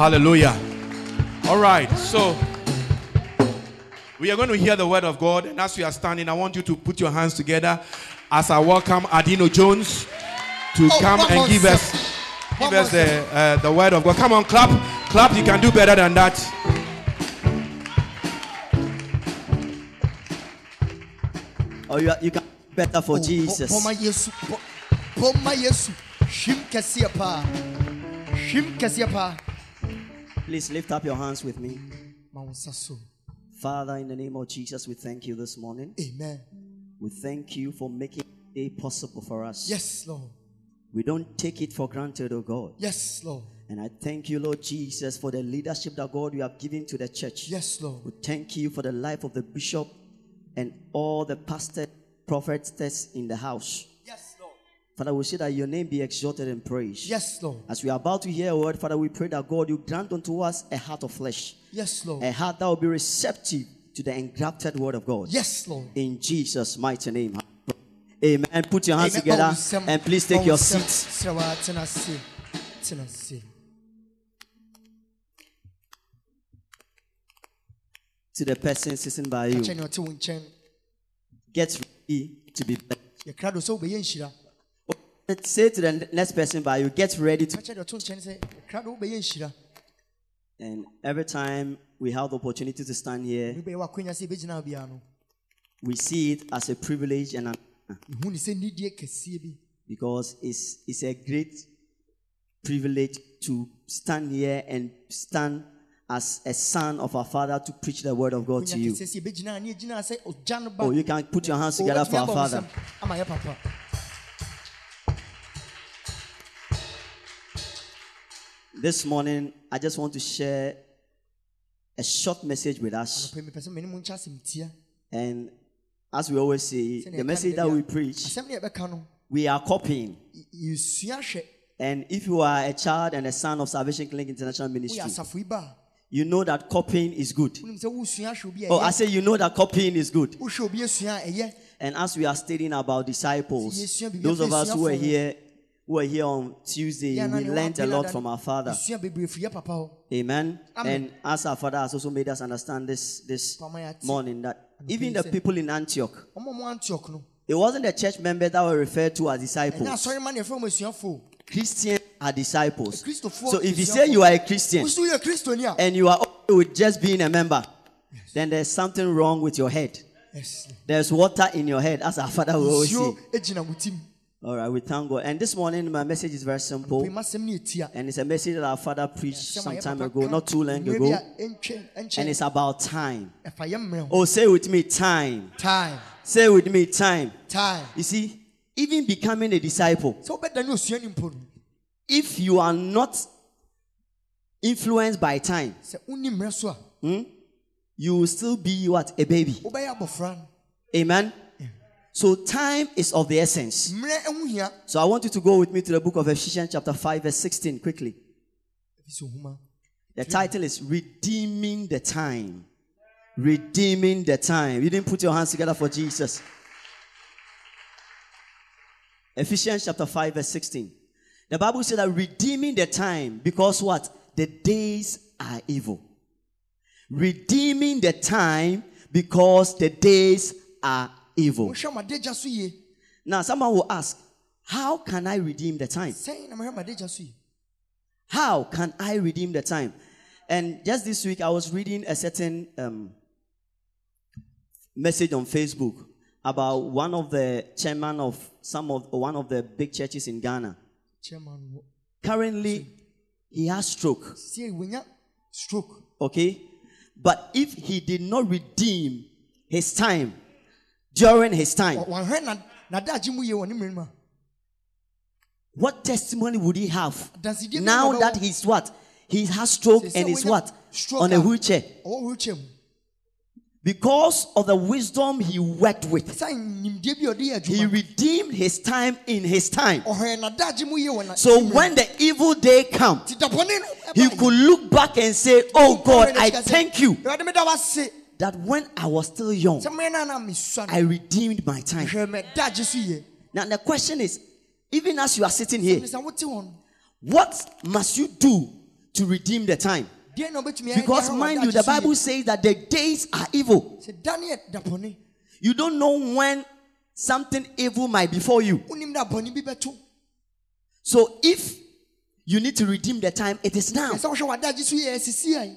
Hallelujah. All right, so we are going to hear the word of God, and as we are standing, I want you to put your hands together as I welcome Adino Jones to Oh, come and give us give One us the uh, the word of God. Come on, clap, clap. You can do better than that. Oh, you, are- you can better for Oh, Jesus. bɔ- bɔma yesu bɔ- bɔma yesu hwim kɛseɛ paa hwim kɛseɛ paa Please lift up your hands with me. ma wo nsa so Father, in the name of Jesus, we thank you this morning. amen We thank you for making it possible for us. yes lord We don't take it for granted, oh God. yes lord And I thank you, Lord Jesus, for the leadership that God you have given to the church. yes lord We thank you for the life of the bishop and all the pastors, prophets in the house. Father, we say that your name be exalted and praised. yes lord As we are about to hear a word, Father, we pray that God, you grant unto us a heart of flesh, yes lord a heart that will be receptive to the engrafted word of God. yes lord In Jesus' mighty name. Amen. Put your hands Amen. together and please take your seats. Srɛ wo a, tena ase tena ase To the person sitting by you, nea ɔte wo nkyɛn get ready to be blessed. Yɛkra do sɛ wobɛyɛ nhyira Say to the next person by you, get ready to. ka kyɛ deɛ ɔte wo nkyɛn sɛ yɛkra do wobɛyɛ nhyira And every time we have the opportunity to stand here, wobɛyɛ w'akwanya sɛ yɛbɛgyina biara no we see it as a privilege and an honor ɛhu ne sɛ nidie kɛseɛ bi because it's, it's a great privilege to stand here and stand as a son of our father to preach the word of God to you. kɛseɛ sɛ yɛbɛgyina a ne yɛgyina sɛ ɔgya no ba Oh, you can put your hands oh, together for our Ɔbɛtumi abɔ wo father. This morning, I just want to share a short message with us. anɔpɛ mepɛ sɛ mene mu nkyɛ asɛm tia And as we always say, the message that we preach, asɛm ne yɛbɛka no we are copying. y- yɛsua hwɛ And if you are a child and a son of Salvation Clinic International Ministry, asafo yi ba you know that copying is good. a wonim sɛ wosua hwɛ obi a Oh, I say you know that copying is good. wohwɛ obi asua a ɛyɛ And as we are studying about disciples, those of us who are here, were here on Tuesday, yɛ we learned a lot from our father. sua bebree firi yɛ papa hɔ Amen. And as our father has also made us understand this this morning that even the people in Antioch, ɔma ɔmo antioch no it wasn't the church members that were referred to as disciples. asɔre ma ne yɛfrɛ mo asuafo Christians are disciples. So if you say you are a Christian woso woyɛ kristoni a and you are okay with just being a member, then there's something wrong with your head. Yes. There's water in your head, as our father will always say. Nsuo gyina mo tim All right, we thank God. And this morning, my message is very simple. pema asɛm ne yɛtia And it's a message that our father preached some time ago, not too long ago. bi a ɛntwɛn- And it's about time. ɛfa yɛ mmerɛ ho Oh, say with me, time. time Say with me, time. time You see, even becoming a disciple, sɛ wobɛda ne osuani mpo no if you are not influenced by time, sɛ wonni mmerɛ so a hmm, you will still be what? A baby. wobɛyɛ abɔfra no Amen. So time is of the essence. mmerɛ ho hia So I want you to go with me to the book of Ephesians, chapter 5, verse 16, quickly. ɛfi sɛ ohuma The title is Redeeming the Time. Redeeming the Time. You didn't put your hands together for Jesus. Ephesians chapter 5, verse 16. The Bible said that redeeming the time because what? The days are evil. Redeeming the time because the days are evil. mohwɛ madagya so yie Now, someone will ask, How can I redeem the time? sɛn na mahwɛ madagya so yie How can I redeem the time? And just this week, I was reading a certain um, message on Facebook about one of the chairman of some of one of the big churches in Ghana. chairman Currently, he has stroke. stroke Okay, but if he did not redeem his time during his time, Ɔ- wanhwɛ na- n'adagye mu yie wɔ ne mmerɛ mu a. What testimony would he have now that he's what? He has stroke and is what? stroke on a wheelchair? Because of the wisdom he worked with, sɛ nimdeɛ bi a ɔde yɛ he redeemed his time in his time. ɔhwɛ n'adagye mu yie wɔ na So when the evil day come, Ti dapɔne no he could look back and say, Oh God, I thank you. Awurade meda wase that when I was still young, sɛ mmerɛ no a na I redeemed my time. hwɛ m'adagye so yie Now the question is, even as you are sitting here, sɛ wote hɔ no what must you do to redeem the time? deɛ na ɔbɛtumi ayɛ Because mind you, the? Bible says that the days are evil. sɛ da ne yɛ da bɔne You don't know when something evil might befall you. wonim da bɔne bi bɛto So if you need to redeem the time, it is now. ɛsɛ wohwɛ w'adagye so yɛ asisi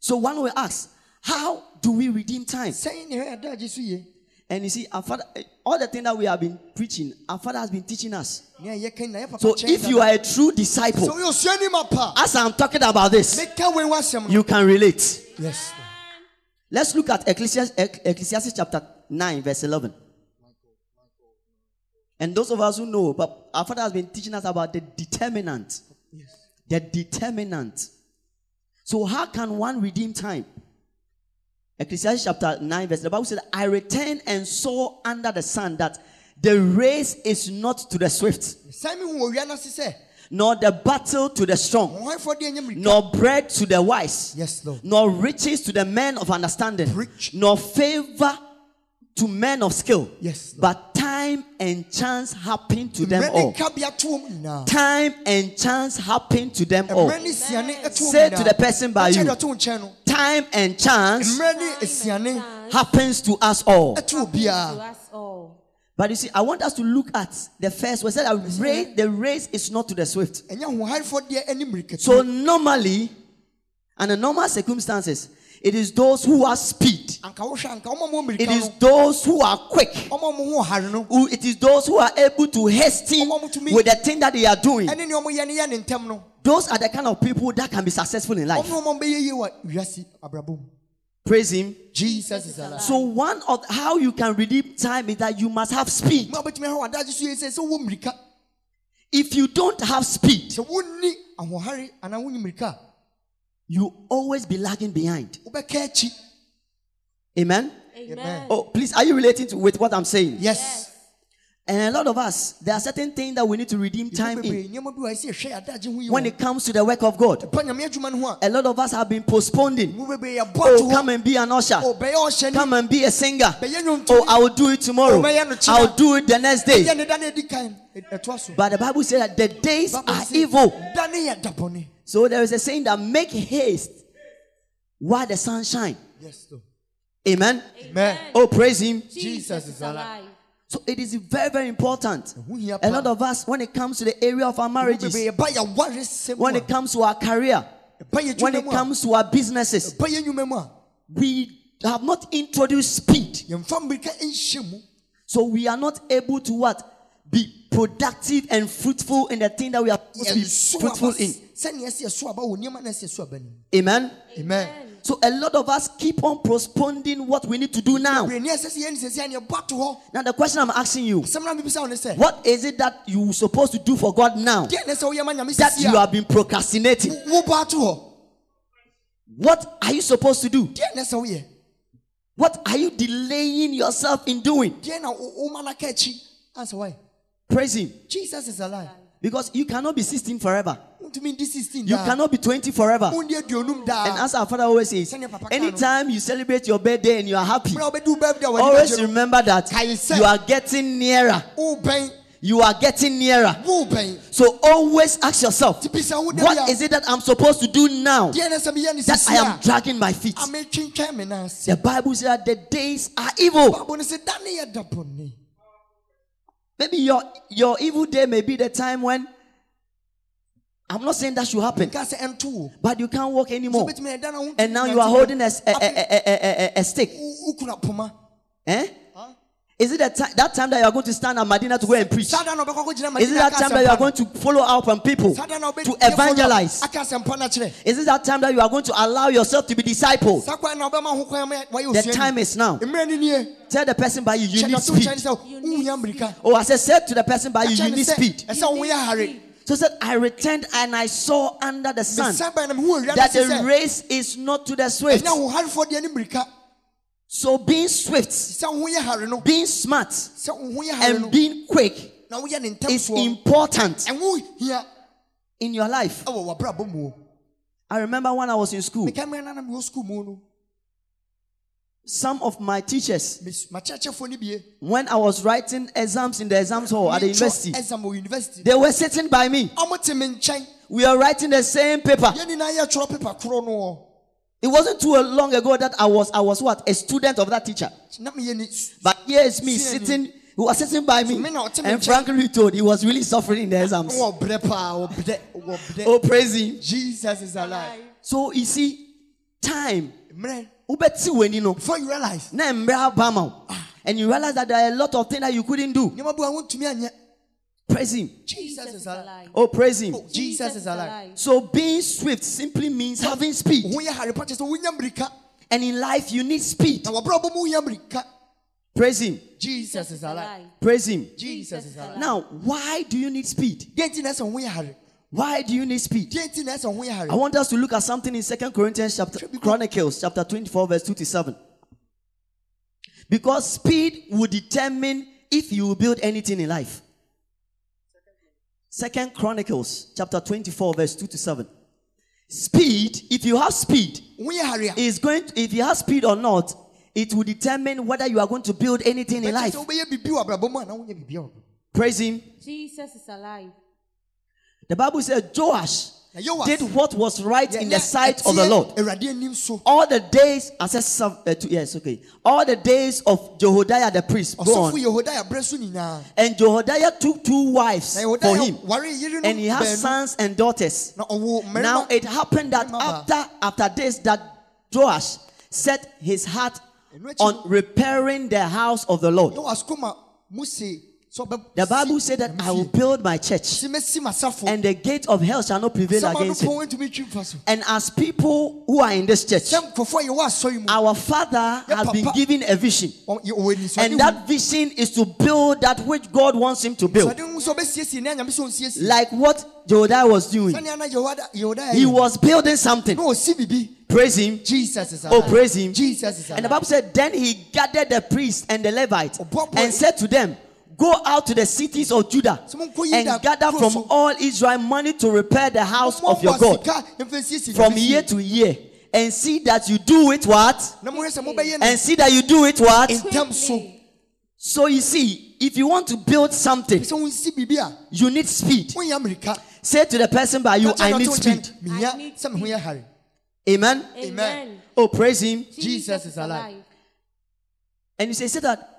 So one will ask, how do we redeem time? sɛn ne hwɛ adagye so yie And you see, our father, all the things that we have been preaching, our father has been teaching us. nea yɛka na yɛ papa So if you are a true disciple, woyɛ osuani ma pa as I'm talking about this, meka wei w'asɛm no you can relate. yes Let's look at Ecclesiastes, Ecclesiastes chapter 9, verse 11. And those of us who know, but our father has been teaching us about the determinant. The determinant. So, how can one redeem time? Ecclesiastes chapter 9, verse the Bible said, I returned and saw under the sun that the race is not to the swift, sɛn mehu wɔ wia no ase sɛ nor the battle to the strong, ɔhɔefoɔ deɛ nyɛ mmirika nor bread to the wise, yes lord. nor riches to the men of understanding, Preach. nor favor to men of skill. Yes, Lord. but time and chance happen to them all. mmerɛ ne kabea to wɔm nyinaa Time and chance happen to them all. mmerɛ ne siane ɛto wɔm Say to the person by you. deɛ ɔto wo nkyɛn no Time and chance mmerɛ ne siane happens to us all. to us all. But you see, I want us to look at the first one. It said that race, the race is not to the swift. ɛnyɛ ahoɔharefoɔ deɛ ɛne mmirika So normally, under normal circumstances, it is those who are speed. anka wohwɛ anka wɔma mo It is those who are quick. ɔma mo ho ɔhare no who it is those who are able to hasten with the thing that they are doing. ɛne nea ɔmoyɛ ne yɛ ne ntɛm no Those are the kind of people that can be successful in life. ɔmo ɔmo bɛyɛ yie wɔ wiase abrabɔ mu Praise Him. jesus is alive So one of how you can redeem time is that you must have speed. mo a wobɛtumi ahwɛ w'adagye so yie sɛ sɛ wowɔ mmirika If you don't have speed, you always be lagging behind. wobɛka Amen. Amen. Oh, please, are you relating to with what I'm saying? yes And a lot of us, there are certain things that we need to redeem time in. bebree nneɛma bi wɔ ha sɛ yɛhwɛ yɛadagye ho yi When it comes to the work of God, pa nyame adwuma no ho a a lot of us have been postponing. mo bebree yɛbɔ Oh, come and be an usher. o bɛyɛ ɔhyɛ Come and be a singer. Oh, I will do it tomorrow. Oh, bɛyɛ no kyena. I'll do it the next day. yɛ ne da ne adi kan ɛtoa so But the Bible says that the days are evil. da ne yɛ da bɔne So there is a saying that make haste while the sun shine. yes Amen. amen Oh, praise him. Jesus is alive. So it is very, very important. A lot of us, when it comes to the area of our Mo marriages, bebree yɛba yɛware sɛm when it comes to our career, a when it comes to our businesses, ɛba yɛ nnwuma we have not introduced speed. yɛmfa mmirika So we are not able to what? Be productive and fruitful in the thing that we are supposed to be fruitful in. sɛnea ɛsɛ yɛso aba wɔ nneɛma na ɛsɛ yɛso aba nim Amen. amen So a lot of us keep on postponing what we need to do now. bebree ne ɛsɛ sɛ yɛne sɛsi a ne yɛba to hɔ Now the question I'm asking you, asɛm na mebisa wo ne sɛ what is it that you supposed to do for God now deɛ ne sɛ woyɛ ma nyame that you have been procrastinating? wobɔ ato hɔ What are you supposed to do? deɛ ne sɛ woyɛ What are you delaying yourself in doing? deɛ na wo- woma no ka akyi ansa woayɛ Praise Him. jesus is alive Because you cannot be 16 forever. wontumi ndi 16 You cannot be 20 forever. And as our father always says, Send your papa car, no? anytime you celebrate your birthday and you are happy, mmerɛ a wobɛdi wo birthday a w'ani always remember that you are getting nearer. You are getting nearer. So always ask yourself, nti bisa wo da what is it that I'm supposed to do now deɛ ne sɛ meyɛ ne that I am dragging my feet? a metwentwɛn me nan The Bible says that the days are evil. Maybe your, your evil day may be the time when I'm not saying that should happen, nka sɛ ɛnto wo but you can't walk anymore. wobɛtumi ɛda no ho And now you are holding a stick. wokura poma Eh? Is it that, ti- that time that you are going to stand at Medina to go and preach? saa da na wobɛkɔ akɔgyina Is it that time that you are going to follow up on people no? saa da na wobɛ- to yɛ follow up, evangelize? aka asɛmpa no akyerɛ Is it that time that you are going to allow yourself to be discipled? saa kwan na wobɛma ho kwan ma wayɛ The time is now. mmerɛ no nie Tell the person by you, you need speed. Oh, as I said, to the person by you, you need speed. ɛsɛ wo ho yɛ hare So said, I returned and I saw under the sun mesan bɛn na mehu awia no that the race is not to the swift. So being swift, sɛ wo ho yɛ being smart, sɛ wo ho yɛ and being quick na woyɛ ne ntɛm is important. In your life. ɛwɔ w'abrabɔ mu o. I remember when I was in school, meka mmerɛ no na mewɔ sukuu mu no. Some of my teachers, mes- makyerɛkyerɛfoɔ no bie. when I was writing exams in the exams hall at the university, exam wɔ university. they were sitting by me. ɔmo te me nkyɛn. We are writing the same paper. It wasn't too long ago that I was I was what a student of that teacher. na meyɛ ni But here is me sitting. He was sitting by me, So me now, tell me, and check. frankly told he was really suffering in the oh, exams. wɔbrɛ paa wɔbrɛ wɔbrɛ Oh, praise him! jesus is alive So you see, time. mmerɛ Ubeti weni no. before you realize Na mbra abama wo. Ah. And you realize that there are a lot of things that you couldn't do. Praise him. jesus is alive Oh, praise him. Oh, jesus is alive So being swift simply means having speed. wo ho yɛ hare pa kyɛ sɛ wonya mmirika And in life, you need speed. na wɔbrɛ bɔ mu wonya mmirika Praise him. jesus is alive Praise him. jesus is alive Now, why do you need speed? deɛ nti na ɛsɛ wo ho yɛ hare Why do you need speed? deɛ nti na ɛsɛ wo ho yɛ hare I want us to look at something in Second Corinthians chapter Chronicles chapter 24 verse 2 to 7. Because speed will determine if you will build anything in life. Second Chronicles chapter 24 verse 2 to 7. Speed, if you have speed, wo ho yɛ hare is going to, if you have speed or not, it will determine whether you are going to build anything in life. sɛ wobɛyɛ biribi wɔ abrabɔ mu a na wonyɛ biribi wɔ Praise him. Jesus is alive. The Bible says Joash did what was right in the sight of the Lord. awurade anim so all the days I said some, uh, two, yes okay. All the days of Jehoiada the priest go on yehoda berɛ so nyinaa. And Jehoiada took two wives for him. ware yere no and he has sons and daughters. Now it happened that after after this that Joash set his heart on repairing the house of the Lord Yoas koma mose sɛ ɔbɛ the Bible said that I will build my church m'asafo and the gate of hell shall not prevail against it. pɔn ntumi twi mfa so and as people who are in this church sɛ nkurɔfoɔ a yɛwɔ asɔre mu our father has been given a vision. Ɔ- yɛ- ɔwɔ anisoade And that vision is to build that which God wants him to build. anisoade hu sɛ ɔbɛsiesie ne anyame sɛ ɔnsiesie Like what Jehoiada was doing. sɛnea na yehoda yehoda He was building something. na ɔsi biribi Praise him. jesus is Oh, alive. praise him. jesus is And the Bible said, Then he gathered the priests and the Levites Oh, and said to them, Go out to the cities of Judah So, mo nkɔ and gather from all Israel money to repair the house of your God sika mfa nsiesie from year to year and see that you do it what? na mohwɛ sɛ mobɛyɛ no And see that you do it what? ntɛm so So you see, if you want to build something, sɛ wonsi biribi a you need speed. Say to the person by you, I need speed. I need sɛ me ho yɛ hare Amen. Amen. Oh, praise him. Jesus is alive. And you say, say that, s-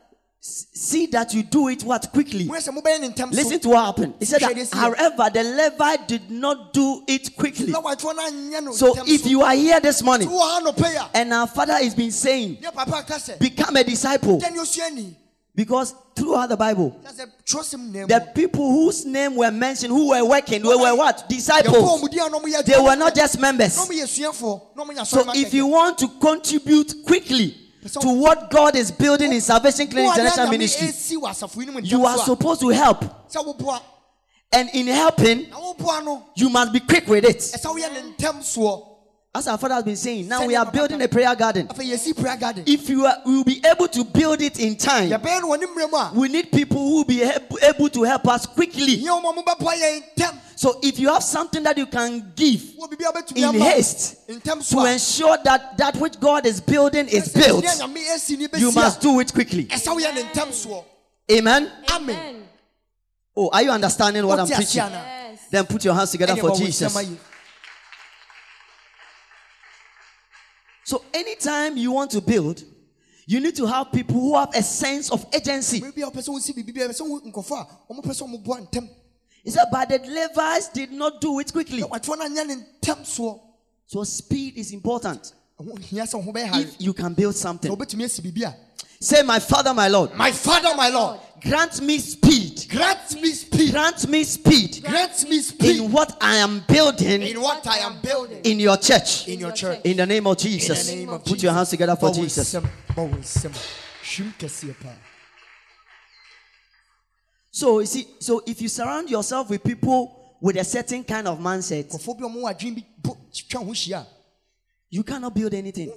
see that you do it what quickly. mohwɛ sɛ mobɛyɛ ne ntɛm Listen to what happened. He said that, however, the Levite did not do it quickly. na watoɔ no anyɛ no So if you are here this morning wowɔ ha nɔpɛ a and our father has been saying, ne papa ka sɛ become a disciple, because throughout the Bible, na sɛ twerɛsɛm the people whose name were mentioned, who were working, they were what? Disciples. mu din a na ɔmoyɛ They were not just members. na ɔmoyɛ suafoɔ na ɔmonya So if you want to contribute quickly to what God is building in Salvation Clinic International Ministry, ɛsi wɔ asafo yi no mu you are ntɛm so a supposed to help. And in helping, na woboa no you must be quick with it. Ɛsɛ woyɛ ne ntɛm soɔ As our father has been saying, now we are building a prayer garden. afei yɛsi prayer garden If you are, will be able to build it in time, yɛbɛyɛ no wɔ ne mmerɛ mu a we need people who will be able- to help us quickly. hia wɔn a mobɛboa yɛn ntɛm So if you have something that you can give wɔ biribi a wobɛtumi in haste to ensure that that which God is building is built, ne nyame asi ne you must do it quickly. ɛsɛ woyɛ ne ntɛm soɔ Amen. Amen. Oh, are you understanding what I'm preaching? Then put your hands together for Jesus. So anytime you want to build, you need to have people who have a sense of agency. Mmerɛ bi a wopɛ sɛ wosi biribi bi a ɛsɛ wo nkɔfo a ɔmopɛ sɛ ɔmoboa ntɛm He said, but the Levites did not do it quickly. na watoɔ no anyɛ ne ntɛm soɔ So speed is important ɛho hia sɛ wo ho bɛyɛ hare if you can build something. wobɛtumi asi biribi a ah. Say, my father, my Lord, my father my lord grant me speed. Grant me speed Grant me speed grant me speed in what I am building in what I am building in your church. in your church. In the name of Jesus. name of Put your hands together for Jesus. nsɛm, bɔ wo nsɛm. Hwim kɛseɛ paa. So you see, so if you surround yourself with people with a certain kind of mindset, Nkurɔfoɔ bi a ɔmo wɔ adwene bi bo- twa ho hyia a, you cannot build anything.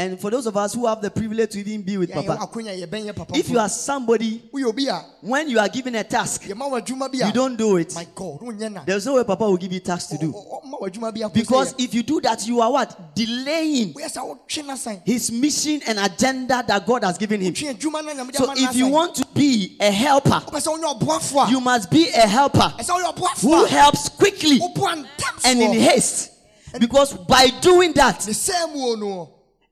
Wontumi nyɛ hwee. And for those of us who have the privilege to even be with Papa, akonya yɛbɛn yɛ papa if you are somebody, woyɛ obi a when you are given a task, yɛma wɔ adwuma bi a you don't do it. my god There's no way Papa will give you tasks to do. adwuma bi a Because if you do that, you are what? Delaying woyɛ sɛ wotwe his mission and agenda that God has given him. twe adwuma no nyame de So if you want to be a helper, wopɛ sɛ wonyɛ ɔboafo you must be a helper who helps quickly and in haste. Because by doing that,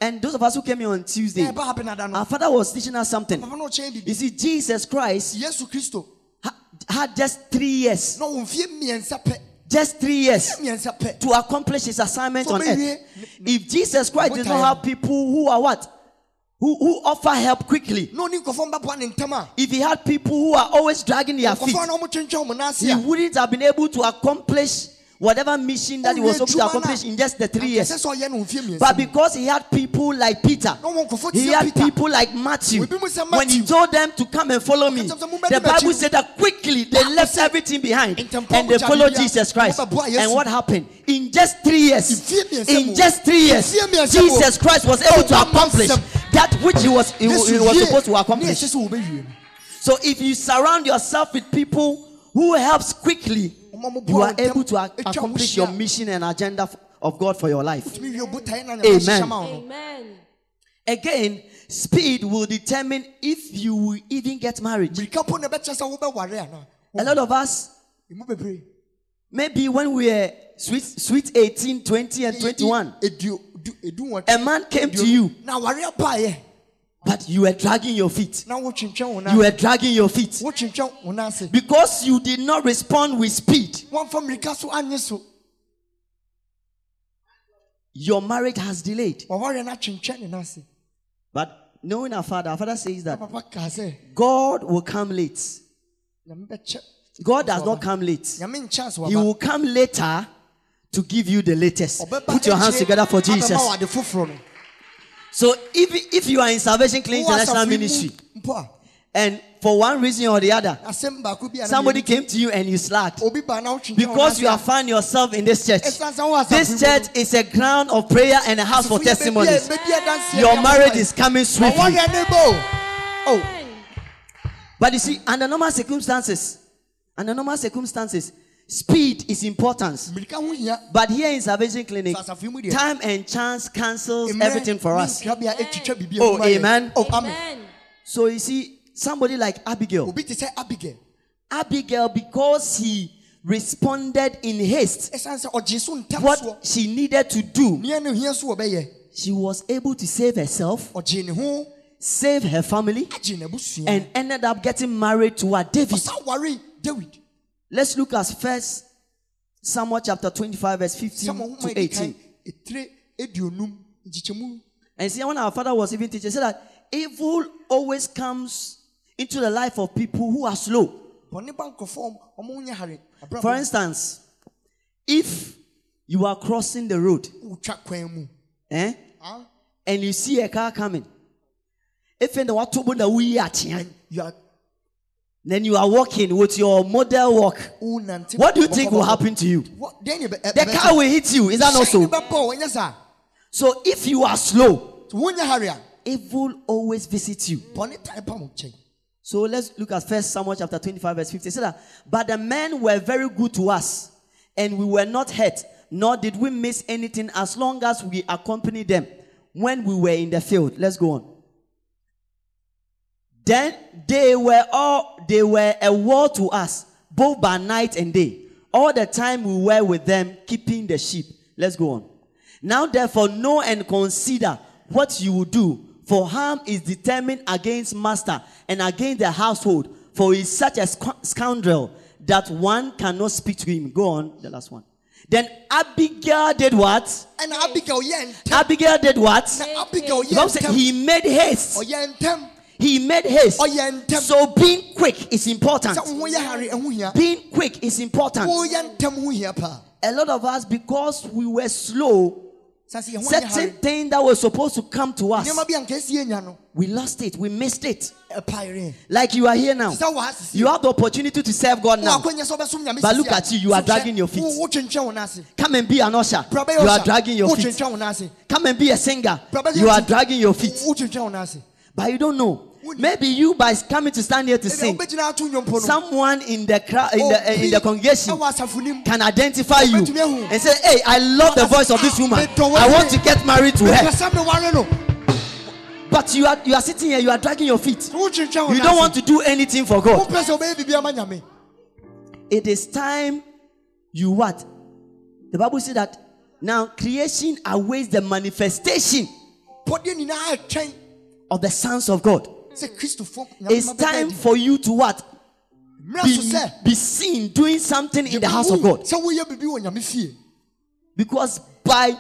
ne sɛ mu o no and those of us who came here on Tuesday, eh, na ɛba ha bɛnada no our father was teaching us something. papa no ɔkyɛn You see, Jesus Christ yesu kristo ha- had just three years, na ɔwɔ um, mfie mmiɛnsa pɛ just three years to accomplish his assignment on earth. If Jesus Christ did not have people who are what? Who, who offer help quickly. na ɔne nkɔfoɔ mbɛboa ne ntɛm a If he had people who are always dragging their feet, nkɔfoɔ na ɔmotwentwɛn ɔmo n'ase he wouldn't have been able to accomplish whatever mission that he was supposed to accomplish in just the three years. ɛsɛ sɛ ɔyɛ no mfie mmiɛnsa But because he had people like Peter, na ɔwɔ nkɔfoɔ te he had people like Matthew. Obi mu sɛ When he told them to come and follow me, Ɔka kyerɛ sɛ, "Mommɛdi the Bible said that quickly they left everything behind and they followed Jesus Christ. And what happened? In just three years, in just three years, Mfie mmiɛnsa mu. Jesus Christ was able to accomplish that which he was, he, he was supposed to accomplish. ɛsɛ sɛ wɔbɛwie no. So if you surround yourself with people who helps quickly, you are able to ac- atwa mo accomplish your mission and agenda of God for your life. Tumi wie botaeɛ na nyame Amen. ahyehyɛ ma wo no. Amen. Again, speed will determine if you will even get married. Mirika po na ɛbɛkyerɛ sɛ wobɛware ana. A lot of us, maybe when we are sweet, sweet 18, 20, and 21, Edu- du- edu wɔn- a man came to you, na awareɛ baeɛ but you were dragging your feet. You were dragging your feet wotwentwɛn wo nan ase because you did not respond with speed. wɔmfa mmirika so anyɛ so Your marriage has delayed. wawareɛ no atwentwɛn ne nan ase But knowing our father, our father says that papa kaa sɛ God will come late. God does not come late. He will come later to give you the latest. Put your hands together for Jesus. So if if you are in Salvation Clinic International asafo yi mu Ministry and for one reason or the other, asɛm baako bi a na somebody came to you and you slacked obi baa na wotwentwɛn wo because you have found yourself in this church. Ɛsiane sɛ wowɔ asafo This church is a ground of prayer and a house for Asafo yi bɛbi a- testimonies. Your marriage is coming swiftly. wawareɛ ne bo. Oh. But you see, under normal circumstances, under normal circumstances, speed is important. mmirika ho hia But here in Salvation Clinic, Sɛ asafo yi mu deɛ, time and chance cancels mmerɛ everything for us. nkrabea ɛtwitwa biribi Oh, amen. oh amen. Amen. So you see, somebody like Abigail, obi te sɛ abigail. Abigail, because he responded in haste, ɛsiane oh, sɛ ɔgye so ntam soɔ what she needed to do, nea ne hia so wɔbɛyɛ she was able to save herself, ɔgye ne ho save her family, and ended up getting married to a David. Ɔsa ware david Let's look at first Samuel chapter 25, verse 15 sɛ to homa edi kan 18. etire eduonum nkyekyɛmu And see, when our father was even teaching, he said that evil always comes into the life of people who are slow. bɔne ba nkurɔfoɔ ɔmo nyɛ hare abrabɔ For instance, if you are crossing the road wotwa kwan mu eh, ah, and you see a car coming, if in the watobo na wuyi akyea, you are then you are walking with your model walk, what do you think will happen to you? What- deɛ ne bɛ- ɛ- The car will hit you. Is that not so? ne bɛbɔ wo, ɛnyɛ saa So if you are slow, So wonyɛ hare a evil always visits you. bɔne tae pa mo nkyɛn So let's look at First Samuel chapter 25, verse 50. It said that, but the men were very good to us, and we were not hurt, nor did we miss anything as long as we accompanied them when we were in the field. Let's go on. Then they were all they were a wall to us, both by night and day. All the time we were with them, keeping the sheep. Let's go on. Now therefore know and consider what you will do, for harm is determined against master and against the household, for he is such a sc- scoundrel that one cannot speak to him. Go on, the last one. Then Abigail did what? ɛna abigail yɛ ntɛm Abigail did what? na abigail The yɛ Bible said ntɛm he made haste. He made haste. ntɛm So being quick is important. sɛ wo ho yɛ hare ɛho hia Being quick is important. woyɛ ntɛm ho hia paa A lot of us, because we were slow, sase yɛn ho anyɛ Certain thing that was supposed to come to us, nneɛma bi a nka esi enya no we lost it, we missed it. Like you are here now. You have the opportunity to serve God now. wakɔnya sɛ ɔbɛsom nyame But look at you, you are dragging your feet. wo- wotwentwɛn wo n'ase Come and be an usher. You are dragging your feet. wotwentwɛn wo n'ase Come and be a singer. You are dragging your feet. wotwentwɛn wo n'ase But you don't know. Maybe you by coming to stand here to sing, wobɛgyina ato nnwom po no someone in the crowd in the uh, in the congregation ɛwɔ asafo nim can identify you and say, "Hey, I love the voice of this woman. I want to get married to her." sɛ meware no But you are you are sitting here, you are dragging your feet. You don't want to do anything for God. wopɛ sɛ wobɛyɛ biribi ama nyame It is time you what? The Bible says that now creation awaits the manifestation bɔdeɛ nyinaa ɛtwɛn of the sons of God. Sɛ kristofo mm. It's time for you to what? Be, be seen doing something in the house of God. sɛ woyɛ biribi wɔ nyame fie Because by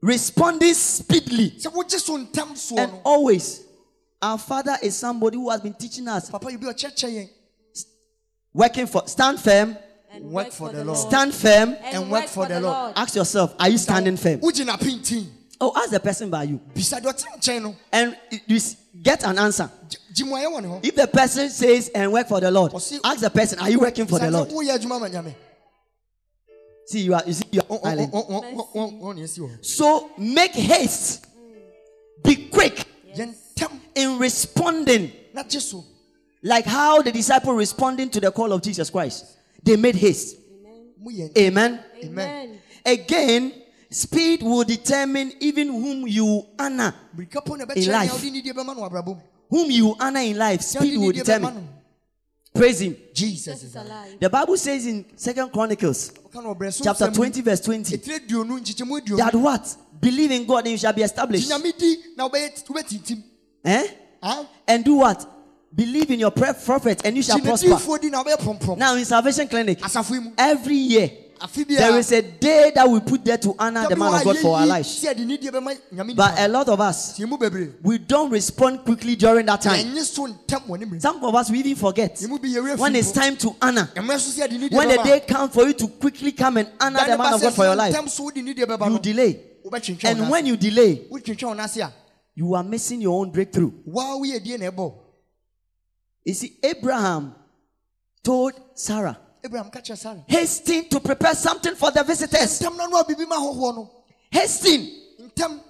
responding speedily sɛ wogye so ntam soɔ and always, our Father is somebody who has been teaching us, papa yi bi ɔkyerɛkyerɛ yɛn working for, stand firm, and Work for the Lord. stand firm. and work for the Lord. Ask yourself, are you standing firm? Wogyina Oh, ask the person by you. bisa deɛ ɔte And you get an answer. gye- gye mmuayɛ wɔ ne ho If the person says and work for the Lord, ask the person, are you working for the Lord? woyɛ adwuma ma nyame See, you are you see you are hɔ. So make haste. Be quick yɛn ntam in responding na gye so like how the disciple responding to the call of Jesus Christ. They made haste. mu yɛ Amen. Amen. Again, speed will determine even whom you honor. mirika po na In life. nea wode nidie bɛma no wabrabɔ mu Whom you honor in life, speed will determine. no Praise him. jesus Jesus is is alive alive. The Bible says in Second Chronicles Ɔka no ɔbrɛ so chapter 20, verse 20, ɛtire aduonu nkyekyɛmu aduonu that what? Believe in God and you shall be established. gye nyame di na wobɛyɛ wobɛtintim Eh? And do what? Believe in your prophet and you shall prosper. diifoɔ di na wobɛyɛ prɔmprɔm Now in Salvation Clinic, asafo yi mu every year afe there is a day that we put there to honor the man of God for our lives. sɛ yɛde nidie bɛma nyame But a lot of us, tie mu bebree we don't respond quickly during that time. yɛnye so ntam wɔ ne mmere Some of us we even forget yɛ mu bi yɛwerɛ when it's time to honor. ɛmɛ so sɛ yɛde nidie When the day comes for you to quickly come and honor the man of God for your life, ntam so wode nidie bɛba you delay. And when you delay, wotwentwɛn wo n'ase a you are missing your own breakthrough. waa woyɛ die na ɛbɔ You see, Abraham told Sarah, abraham ka kyerɛ sara hasten to prepare something for the visitors. ntam na no a biribi ma ahɔhoɔ no Hasten. ntam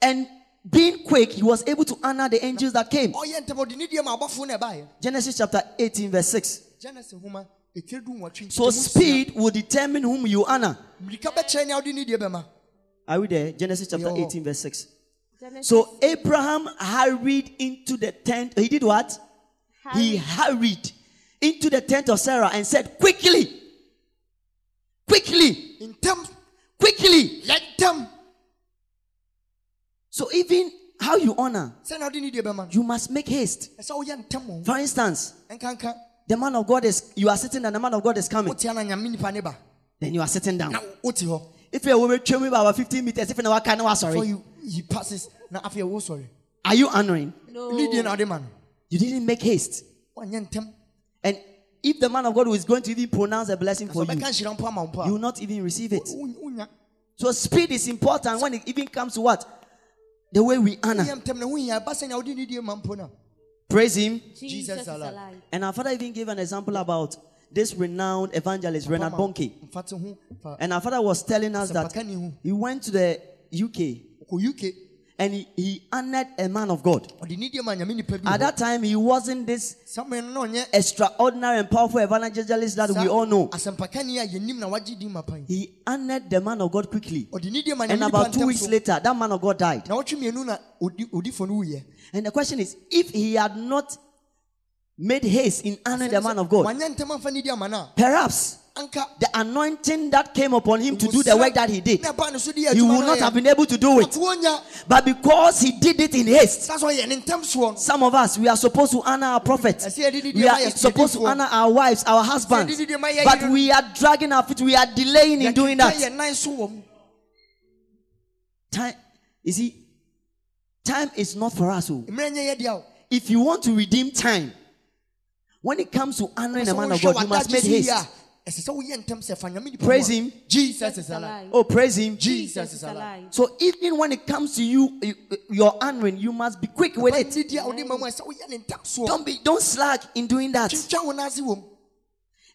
And being quick, he was able to honor the angels that came. Oh, ɔyɛ ntam ɔde nidie ma abɔfoɔ na ɛbaeɛ Genesis chapter 18, verse 6. genesis homa ɛtire du nwɔtwe So speed will determine whom you honor. mmirika bɛkyerɛ nea wode nidie bɛma Are we there? Genesis chapter 18, verse 6. Genesis So Abraham hurried into the tent. He did what? He hurried into the tent of Sarah and said, Quickly, quickly, ntam quickly. yɛ ntam So even how you honor, sɛ na wode nidie bɛma no you must make haste. ɛsɛ woyɛ ntam wɔ For instance, the man of God is, you are sitting and the man of God is coming. wote ana nyame nipa ne ba Then you are sitting down. na wote hɔ If you're over me by about 15 meters, if you're not kind before sorry, you he passes na afei ɛwo sɔre are you honoring? no. nidie na no You didn't make haste. Woanyɛ ntam And if the man of God was going to even pronounce a blessing for you, ɔbɛka nhyira mpo ama wo mpo you will not even receive it. So speed is important when it even comes to what? The way we honor. woyɛ ntam na wohia ɛba sɛ nea wode nidie ma mpo no Praise him. Jesus, Jesus is alive. alive. And our father even gave an example about this renowned evangelist, Reinhard Bonnke. mfa te ho fa And our father was telling us that Asɛmpaka ni ho. he went to the UK uk and he, he honored a man of God. ɔde nidie ma nyame nipa bi At that time, he wasn't this samuel no na ɔnyɛ extraordinary and powerful evangelist that we all know. asɛmpakani a yɛnim na wagye din ma pan He honored the man of God quickly. ɔde nidie ma And about two weeks later, that man of God died. na wɔtwe mmienu na odi- odifo no wuyɛ And the question is if he had not made haste in honoring the man of God, wanyɛ ntam amfa nidie ama no a perhaps the anointing that came upon him to do the work that he did, na ɛbaa ne so de yɛ he would not have been able to do it. But because he did it in haste, saa sɛ ɔyɛ ne ntam some of us we are supposed to honor our prophets. Ɛsɛ yɛde nidie We are supposed to honor our wives, our husbands. Sɛ yɛde nidie ma yɛ But we are dragging our feet. We are delaying in doing that. yɛ nan so wɔ mu Time, you see, time is not for us. oh. mmerɛ nyɛ yɛ deɛ o If you want to redeem time, when it comes to honoring a man of God, you must make haste. A, ɛsɛ sɛ woyɛ ntɛm sɛ fa nyame nipa Praise him. jesus is alive Oh, praise Him. jesus is alive So even when it comes to you, you- your honoring, you must be quick with it. Nidi a wode ma mu a, ɛsɛ woyɛ ne ntam soɔ Don't be, don't slack in doing that. twintwa wo n'ase wɔ mu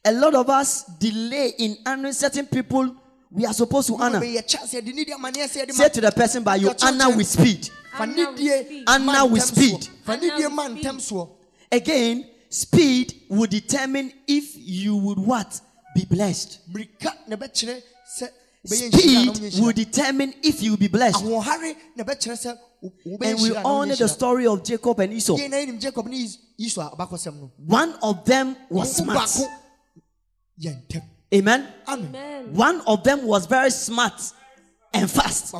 A lot of us delay in honoring certain people we are supposed to honor. bɛyɛ chance yɛde nidi amanneɛ sɛ yɛde ma Say to the person, but you honor with speed. Honor with speed. Honor with ntɛm speed. soɔ. fa Honor nidie with ma speed. ntɛm soɔ Again, speed will determine if you would what be blessed. mmirika na ɛbɛkyerɛ sɛ wobɛyɛ nhyira na Speed wonyɛ will determine if you will be blessed. ahoɔhare na ɛbɛkyerɛ sɛ wo- wobɛyɛ And we nhyira honor the story of Jacob and Esau. yɛn na yɛnim jacob ne Is- esau a ɔbakɔsɛm no One of them was smart. baako yɛ ntɛm Amen. amen Amen. One of them was very smart and fast.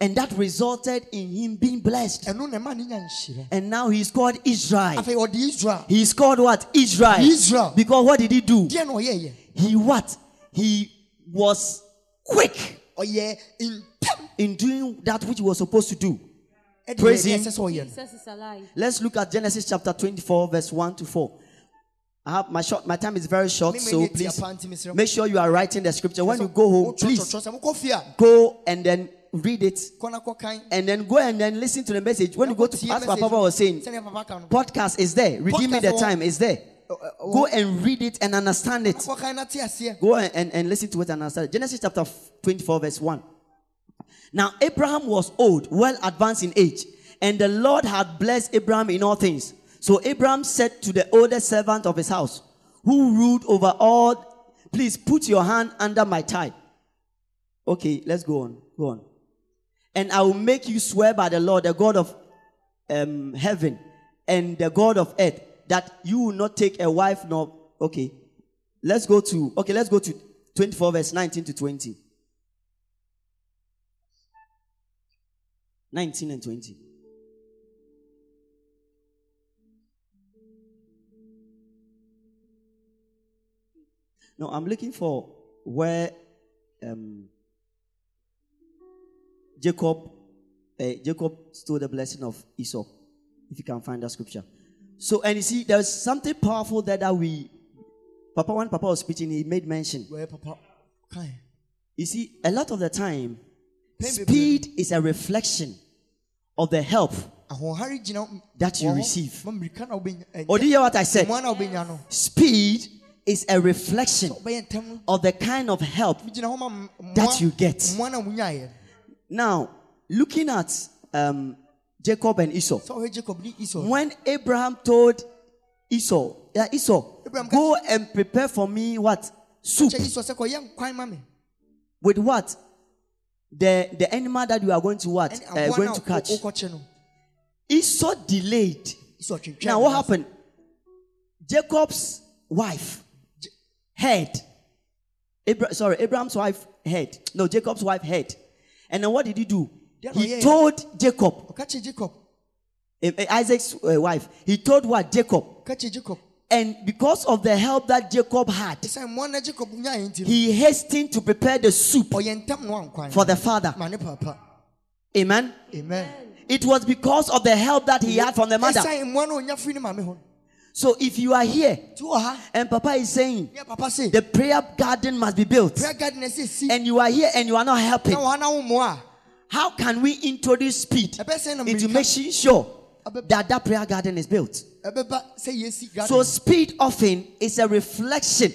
And that resulted in him being blessed. ɛno na ɛma ne nya nhyira And now he's called Israel. afei ɔde israel He's called what? Israel. Israel. Because what did he do? deɛ na ɔyɛɛyɛ He what? He was quick ɔyɛ ntɛm in doing that which he was supposed to do. ɛde Praise yɛ him. ɛsɛ sɛ ɔyɛ no Jesus. Let's look at Genesis chapter 24, verse 1 to 4. I have my short my time is very short, Me- me so please tia pa nti mesrɛ mo. make sure you are writing the scripture. When you go home, please Wotwerɛtwerɛ sɛ mokɔ fie a go and then read it kɔ na kɔkan and then go and then listen to the message. When you go to as Papa was saying, sɛnea papa ka no podcast is there. Redeeming Podcast the time is there. Ɔ- ɔ- ɔ- Go and read it and understand it. kɔkan na te aseɛ Go and, and, and listen to it and understand it. Genesis chapter 24, verse 1. Now, Abraham was old, well advanced in age, and the Lord had blessed Abraham in all things. So Abraham said to the oldest servant of his house, who ruled over all, Please put your hand under my thigh. Okay, let's go on. Go on. And I will make you swear by the Lord, the God of um, heaven and the God of earth, that you will not take a wife nor. Okay, let's go to. Okay, let's go to 24, verse 19 to 20. 19 and 20. No, I'm looking for where um, Jacob uh, Jacob stole the blessing of Esau. If you can find that scripture. So, and you see, there's something powerful there that we, Papa, when Papa was speaking, he made mention. wɔyɛ papa kan You see, a lot of the time, speed is a reflection of the help. That you receive. ma mmirika na wobɛnya ɛnyɛ- Or do you hear what I said? mmoa na wobɛnya no Speed is a reflection wobɛyɛ ntɛm no of the kind of help. gyina hɔ ma m- mmoa That you get. Mmoa na wonyaeɛ Now, looking at um, Jacob and Esau, sɛ ɔhwɛ jacob ne esau when Abraham told Esau, yeah, Esau, Abraham go and prepare for me what? Soup. kyɛ esau sɛ kɔyɛ nkwan ma me With what? The the animal that you are going to what? Uh, going to catch. wo- wokɔkye no Esau delayed. Now what happened? Jacob's wife heard. Abra- sorry, Abraham's wife heard. No, Jacob's wife heard. And then what did he do? He told Jacob, jacob eh, eh, Isaac's uh, wife. He told what Jacob. jacob And because of the help that Jacob had, ɛsiane mmoa na jacob nyaeɛ nti no he hastened to prepare the soup ɔyɛ ntɛm no ankwan for the father. ma ne papa Amen. amen It was because of the help that he had from the mother. Ɛsiane mmoa no ɔnya firi ne maame hɔ So if you are here nti wɔ ha and Papa is saying ne papa se the prayer garden must be built, prayer garden eh, ɛsɛ si and you are here and you are not helping, na wɔ ha na wo mmoa how can we introduce speed a ɛbɛ sɛ into making sure ah that that prayer garden is built? ɛbɛba sɛ yɛsi garden So speed often is a reflection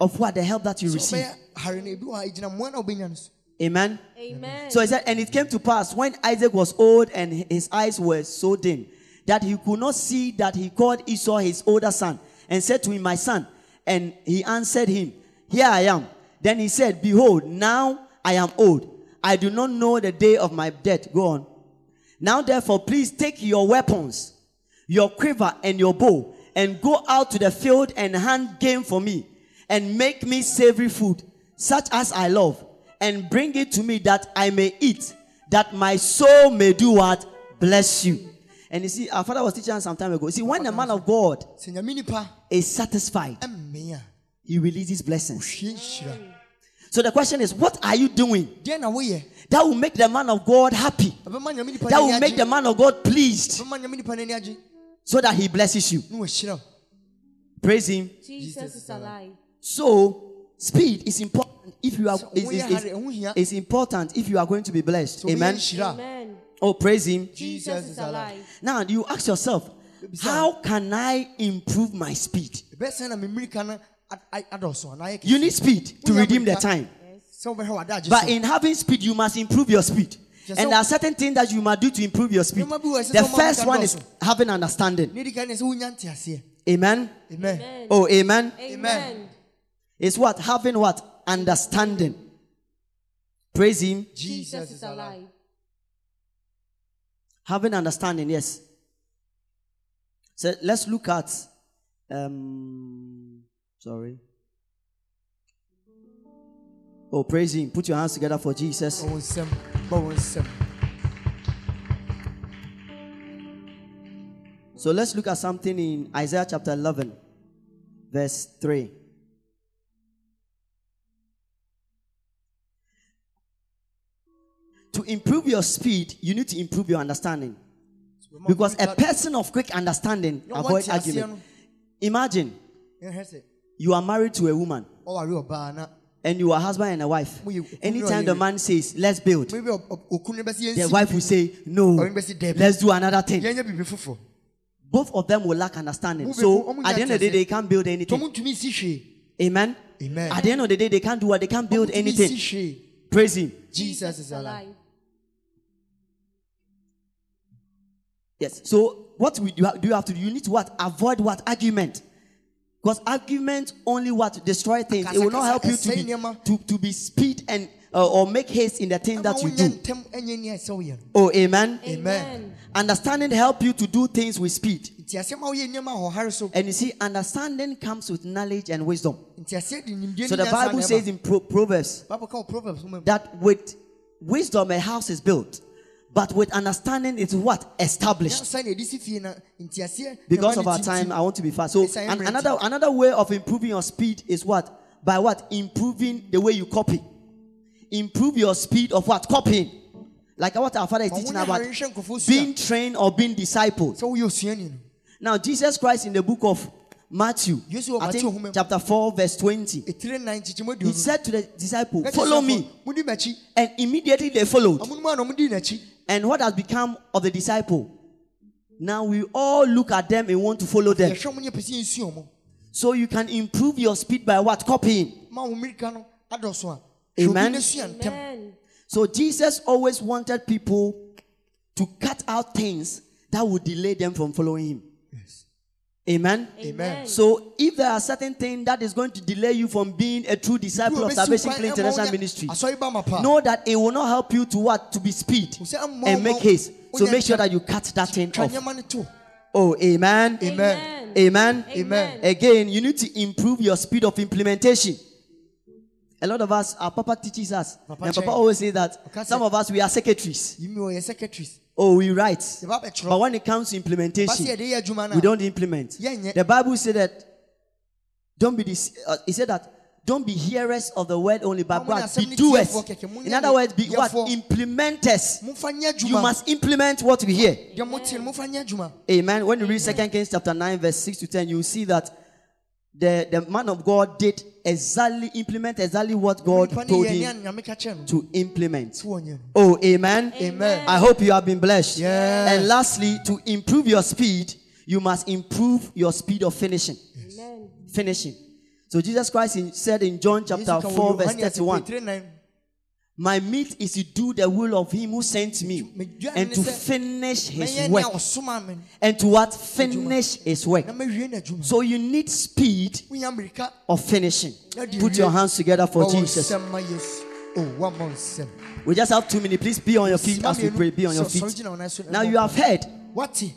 of what the help that you receive. ɔbɛyɛ hare no ebi wɔ ha ɛgyina mmoa na wobɛnya no so Amen. Amen. So he said, and it came to pass when Isaac was old and his eyes were so dim that he could not see that he called Esau his older son and said to him, My son. And he answered him, Here I am. Then he said, Behold, now I am old. I do not know the day of my death. Go on. Now therefore, please take your weapons, your quiver and your bow, and go out to the field and hunt game for me, and make me savory food, such as I love, and bring it to me that I may eat, that my soul may do what? Bless you. And you see, our father was teaching us some time ago. You see, when a man of God sɛ nyame nipa is satisfied, he releases blessings. So the question is, what are you doing deɛ na woyɛ that will make the man of God happy? ɛbɛma nyame nipa That will make the man of God pleased ɛbɛma nyame nipa n'ani agye so that he blesses you. na wahyira wo Praise Him. Jesus is alive. So, speed is important if you are So, is, is, is, hare, ho hia. is important if you are going to be blessed. So, Amen. Amen. Oh, praise Him. Jesus is alive. Now you ask yourself, how can I improve my speed? You need speed to redeem the time. sɛ But in having speed, you must improve your speed. And there are certain things that you must do to improve your speed. Nneɛma bi wɔ ɛsɛ sɛ The first one is having understanding. ne di kan ne sɛ wonya nteaseɛ Amen. amen Amen. Oh, amen. Amen. It's what? Having what? Understanding. Praise Him. Jesus is alive. Having understanding, yes. So let's look at um sorry. Oh, praise him. Put your hands together for Jesus. bɔ wo nsɛm bɔ wo nsɛm So let's look at something in Isaiah chapter 11, verse 3. To improve your speed, you need to improve your understanding. Because a person of quick understanding Na avoid wɔnte aseɛ argument. Imagine you are married to a woman na and you are husband and a wife. Anytime the man says, let's build, maybe ɔ- ɔ- okunu no bɛsɛ the wife will say, no, Or maybe say, "David." let's do another thing. yɛnyɛ biribi foforɔ Both of them will lack understanding. So at the end of the day, they can't build anything. mo ntumi nsi hwee Amen. amen At the end of the day, they can't do what they can't build Ɔmo ntumi nsi anything. Praise Him. jesus is alive Yes. So what we do, do you have to do? You need to what? Avoid what argument. Because argument only what destroy things. It will not help you to be, to, to be speed and uh, or make haste in the thing that you do. wonyɛ ntɛm ɛnyɛ ni a ɛsɛ woyɛ no Oh, amen. Amen. Understanding help you to do things with speed. ntiaseɛ ma woyɛ nneɛma a ɔhare so And you see, understanding comes with knowledge and wisdom. ntiaseɛ de nimdeɛ So the Bible says in Pro- Proverbs Bible ka wɔ proverbs mu that with wisdom a house is built, but with understanding it's what established. nyansa na ɛde si fie na ntiaseɛ Because of our time, I want to be fast. So Yes, I am an- another another way of improving your speed is what? By what? Improving the way you copy. Improve your speed of what? Copying. Like what our father is teaching about hare nhwɛ nkurɔfoɔ sua. being trained or being discipled. sɛ woyɛ osuani no Now, Jesus Christ in the book of Matthew, Yesu wɔ I Matthew think chapter 4, verse 20, ɛtire nan kyekyɛ he said to the disciple, Follow me. And immediately they followed. Amunum a na ɔmo di n'akyi. And what has become of the disciple? Now we all look at them and want to follow them. Yɛhwɛ ɔmo nyɛ pɛ sɛ yɛnsu ɔmo. So you can improve your speed by what? Copying. Ma wo mmirika no adɔso a. hwɛ obi Amen. na sua ntɛm. Amen. So Jesus always wanted people to cut out things that would delay them from following him. Amen. Amen. So if there are certain things that is going to delay you from being a true disciple of Bi wɔ bɛsi Salvation kwan Clay ɛma International wonya Ministry, asɔre ba ma pa. know that it will not help you to what? To be speed and make haste. So make sure that you cut that thing Twa off. nneɛma no to. Oh, amen. Amen. Amen. Amen. Again, you need to improve your speed of implementation. A lot of us, our Papa teaches us. Papa and Papa always say that Okay, some sir. of us, we are secretaries. Yi mi wɔ yɛ secretaries. Oh, we write. But when it comes to implementation, yɛde yɛ adwuma no we don't implement. Yeah, yeah. The Bible said that don't be this. Uh, it said that don't be hearers of the word only, but what be doers. tiefoɔ kɛkɛ. Mo In other words, be what implementers. You must implement what we hear. Deɛ mo te no, momfa nyɛ adwuma. Amen. When you read Second Kings chapter 9, verse 6 to 10, you will see that the, the man of God did exactly implement exactly what God told him nea Nyame ka kyerɛ no. to implement. Sɛ wɔnyɛ no. Oh, amen. Amen. I hope you have been blessed. Yes. And lastly, to improve your speed, you must improve your speed of finishing. Amen. Finishing. So Jesus Christ said in John chapter Yesu ka wɔ 4, verse 31, ɛtire nan. My meat is to do the will of him who sent me and to finish his work. nea ɔsoma me no, And to what? Finish his work. na mawie n'adwuma. So you need speed of finishing. Put your hands together for Jesus. nsɛm ma Yesu. Oh, woama wo nsɛm. We just have two minutes. Please be on your feet as we pray. Be on your feet. gyina wo nan so na Now you have heard Wate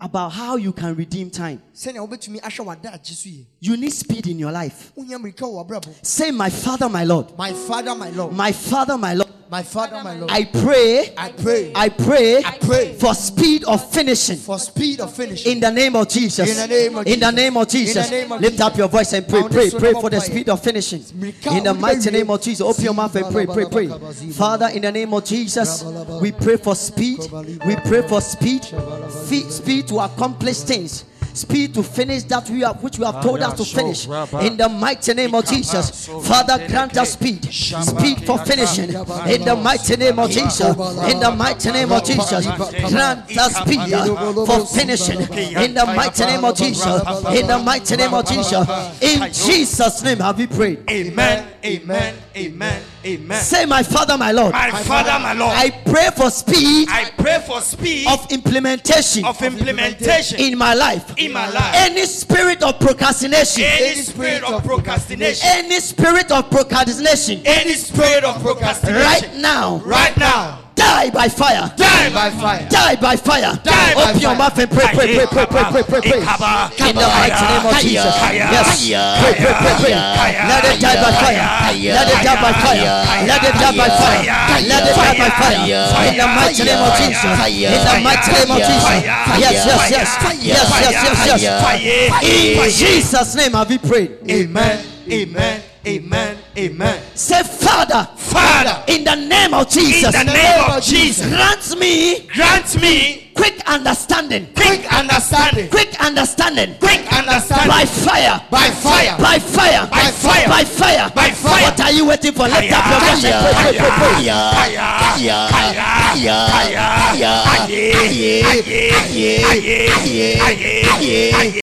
about how you can redeem time. sɛnea wobɛtumi ahwɛ w'adagye so yie. You need speed in your life. Wonya mmirika wɔ w'abrabɔ. Say, My Father, my Lord. My father, my Lord. My Father, my Lord. My father, my Lord. I pray, I pray I pray, I pray for speed of finishing. for speed of finishing. In the name of Jesus. In the name of In the Jesus. name of Jesus. Name of Lift Jesus. up your voice and pray. Pray, pray for the speed of finishing. In the mighty name of Jesus. Open your mouth and pray, pray, pray. Father, in the name of Jesus, we pray for speed. We pray for speed. Speed to accomplish things. Speed to finish that we have, which we have told us to finish. In the mighty name of Jesus, Father, grant us speed, speed for finishing. In the mighty name of Jesus, in the mighty name of Jesus, grant us speed for finishing. In the mighty name of Jesus, in the mighty name of Jesus, in Jesus' name have we prayed. Amen. Amen. Amen. Amen. Say, my Father, my Lord, My Father, my Lord, I pray for speed I pray for speed of implementation of implementation in my life. in my life. Any spirit of procrastination, Any spirit of procrastination, any spirit of procrastination, any spirit of procrastination, right now, right now, die by fire. die by fire. Die by fire. Die by Open your fire. mouth and pray, pray, pray, pray, pray, pray, pray, pray. In the mighty name of Jesus. Yes. Pray, pray, pray, pray. Let it die by fire. Let it die by fire. Let it die by fire. Let it die by fire. In the mighty name of Jesus. In the mighty name of Jesus. Yes, yes, yes. Yes, yes, yes, yes. In Jesus' name have we prayed. Amen. Amen. Amen. Amen. Say, Father, Father, in the name of Jesus, in the name of Jesus, grant me grant me quick understanding. quick understanding, Quick understanding. quick understanding By fire. by fire, By fire. By fire. By fire. By fire. What are you waiting for? Lift up your voice and pray, pray, pray.